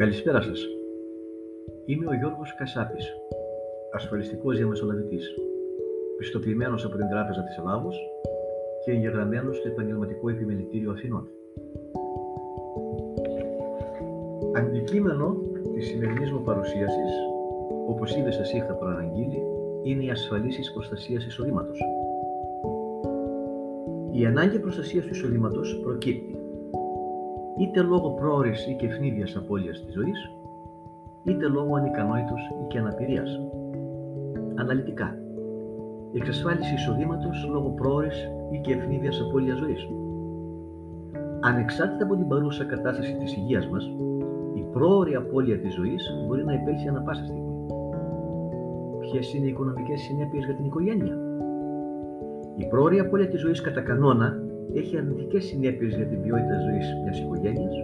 Καλησπέρα σας. Είμαι ο Γιώργος Κασάπης, ασφαλιστικός διαμεσολαβητής, πιστοποιημένος από την Τράπεζα της Ελλάδος και εγγεγραμμένος στο Επαγγελματικό Επιμελητήριο Αθηνών. Αντικείμενο της σημερινής μου παρουσίασης, όπως ήδη σας είχα προαναγγείλει, είναι οι ασφαλίσεις προστασίας εισοδήματος. Η ανάγκη προστασίας του εισοδήματος προκύπτει είτε λόγω πρόορης ή και ευνίδιας απώλειας της ζωής, είτε λόγω ανικανότητος ή και αναπηρίας. Αναλυτικά, η εξασφάλιση εισοδήματος λόγω πρόορης ή και ευνίδιας απώλειας ζωής. Ανεξάρτητα από την παρούσα κατάσταση της υγείας μας, η πρόορη απώλεια της ζωής μπορεί να υπέλθει ανα πάσα στιγμή. Ποιες είναι οι οικονομικές συνέπειες για την οικογένεια; Η πρόορη απώλεια της ζωής κατά κανόνα έχει αρνητικές συνέπειες για την ποιότητα ζωής μιας οικογένειας,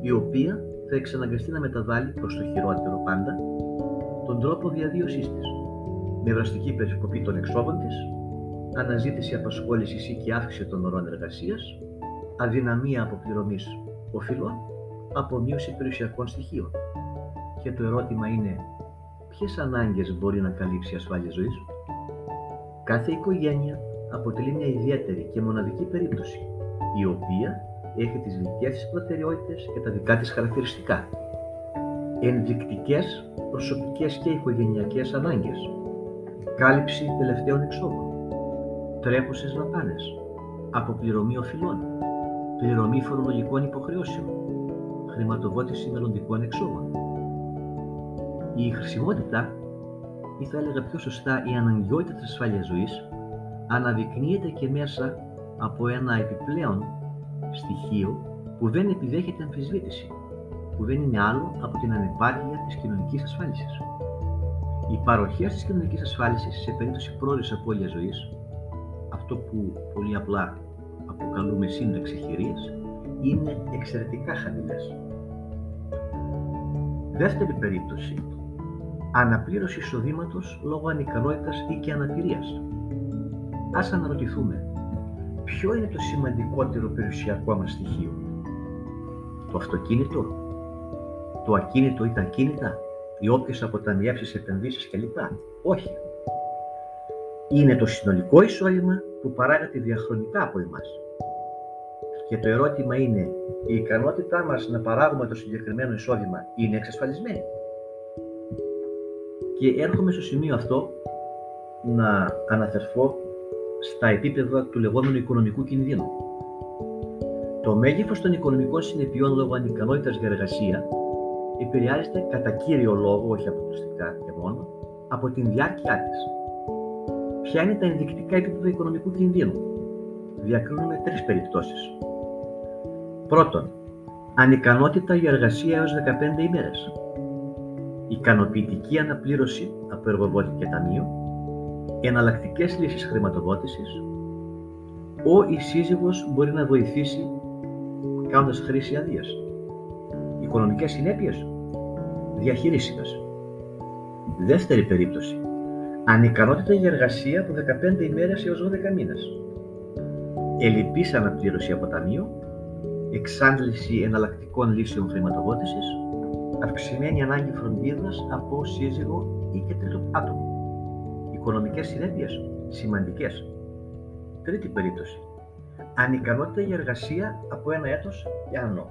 η οποία θα εξαναγκαστεί να μεταβάλει προς το χειρότερο πάντα τον τρόπο διαβίωσής της, με δραστική περικοπή των εξόδων της, αναζήτηση απασχόλησης ή και αύξηση των ωρών εργασίας, αδυναμία αποπληρωμής οφειλών, απομείωση περιουσιακών στοιχείων. Και το ερώτημα είναι, ποιες ανάγκες μπορεί να καλύψει η ασφάλεια ζωής; Κάθε οικογένεια αποτελεί μια ιδιαίτερη και μοναδική περίπτωση, η οποία έχει τις δικές της προτεραιότητες και τα δικά της χαρακτηριστικά. Ενδεικτικές, προσωπικές και οικογενειακές ανάγκες. Κάλυψη τελευταίων εξόδων. Τρέχουσες δαπάνες. Αποπληρωμή οφειλών. Πληρωμή φορολογικών υποχρεώσεων. Χρηματοδότηση μελλοντικών εξόδων. Η χρησιμότητα, ή θα έλεγα πιο σωστά η αναγκαιότητα της ασφάλειας ζωής, αναδεικνύεται και μέσα από ένα επιπλέον στοιχείο που δεν επιδέχεται αμφισβήτηση, που δεν είναι άλλο από την ανεπάρκεια της κοινωνικής ασφάλισης. Η παροχή της κοινωνικής ασφάλισης σε περίπτωση πρόορης απώλειας ζωής, αυτό που πολύ απλά αποκαλούμε σύνταξη χειρίας, είναι εξαιρετικά χαμηλές. Δεύτερη περίπτωση, αναπλήρωση εισοδήματος λόγω ανικανότητας ή και αναπηρίας. Ας αναρωτηθούμε, ποιο είναι το σημαντικότερο περιουσιακό μας στοιχείο; Το αυτοκίνητο, το ακίνητο ή τα ακίνητα, οι όποιες αποταμιεύσεις, επενδύσεις κλπ. Όχι. Είναι το συνολικό εισόδημα που παράγεται διαχρονικά από εμάς. Και το ερώτημα είναι, η ικανότητά μας να παράγουμε το συγκεκριμένο εισόδημα είναι εξασφαλισμένη; Και έρχομαι στο σημείο αυτό να αναφερθώ στα επίπεδα του λεγόμενου οικονομικού κινδύνου. Το μέγεθος των οικονομικών συνεπειών λόγω ανικανότητας για εργασία επηρεάζεται κατά κύριο λόγο, όχι αποκλειστικά και μόνο, από την διάρκεια της. Ποια είναι τα ενδεικτικά επίπεδα οικονομικού κινδύνου; Διακρίνουμε τρεις περιπτώσεις. Πρώτον, ανικανότητα για εργασία έως 15 ημέρες. Ικανοποιητική αναπλήρωση από εργοδότη και ταμείο εναλλακτικές λύσεις χρηματοδότησης, ο ή σύζυγος μπορεί να βοηθήσει κάνοντας χρήση αδείας. Οικονομικές συνέπειες, διαχειρίσιμες. Δεύτερη περίπτωση, ανικανότητα για εργασία από 15 ημέρες έως 12 μήνες. Ελλειπής αναπλήρωση από ταμείο, εξάντληση εναλλακτικών λύσεων χρηματοδότησης, αυξημένη ανάγκη φροντίδας από σύζυγο ή και τρίτο άτομο. Οικονομικές συνέπειες, σημαντικές. Τρίτη περίπτωση. Ανικανότητα για εργασία από ένα έτος και άνω.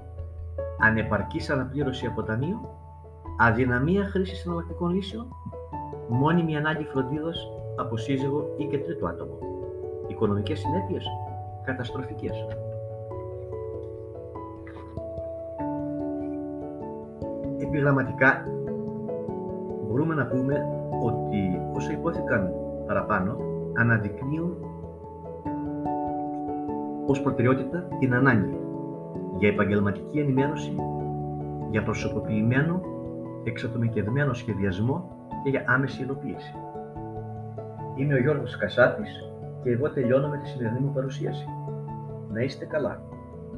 Ανεπαρκής αναπλήρωση από ταμείο. Αδυναμία χρήσης συναλλακτικών λύσεων. Μόνιμη ανάγκη φροντίδας από σύζυγο ή και τρίτο άτομο. Οικονομικές συνέπειες, καταστροφικές. Επιγραμματικά μπορούμε να πούμε ότι όσα υπόθηκαν παραπάνω αναδεικνύουν ως προτεραιότητα την ανάγκη για επαγγελματική ενημέρωση, για προσωποποιημένο, εξατομικευμένο σχεδιασμό και για άμεση υλοποίηση. Είμαι ο Γιώργος Κασάτης και εγώ τελειώνω με τη σημερινή μου παρουσίαση. Να είστε καλά.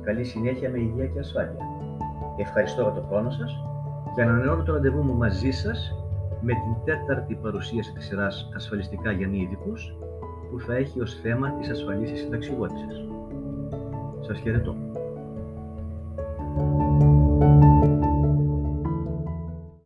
Καλή συνέχεια με υγεία και ασφάλεια. Ευχαριστώ για το χρόνο σας και ανανεώνω το ραντεβού μου μαζί σας με την τέταρτη παρουσίαση της σειράς ασφαλιστικά για μη ειδικούς που θα έχει ως θέμα τις ασφαλίσεις συνταξιβότησης. Σας χαιρετώ.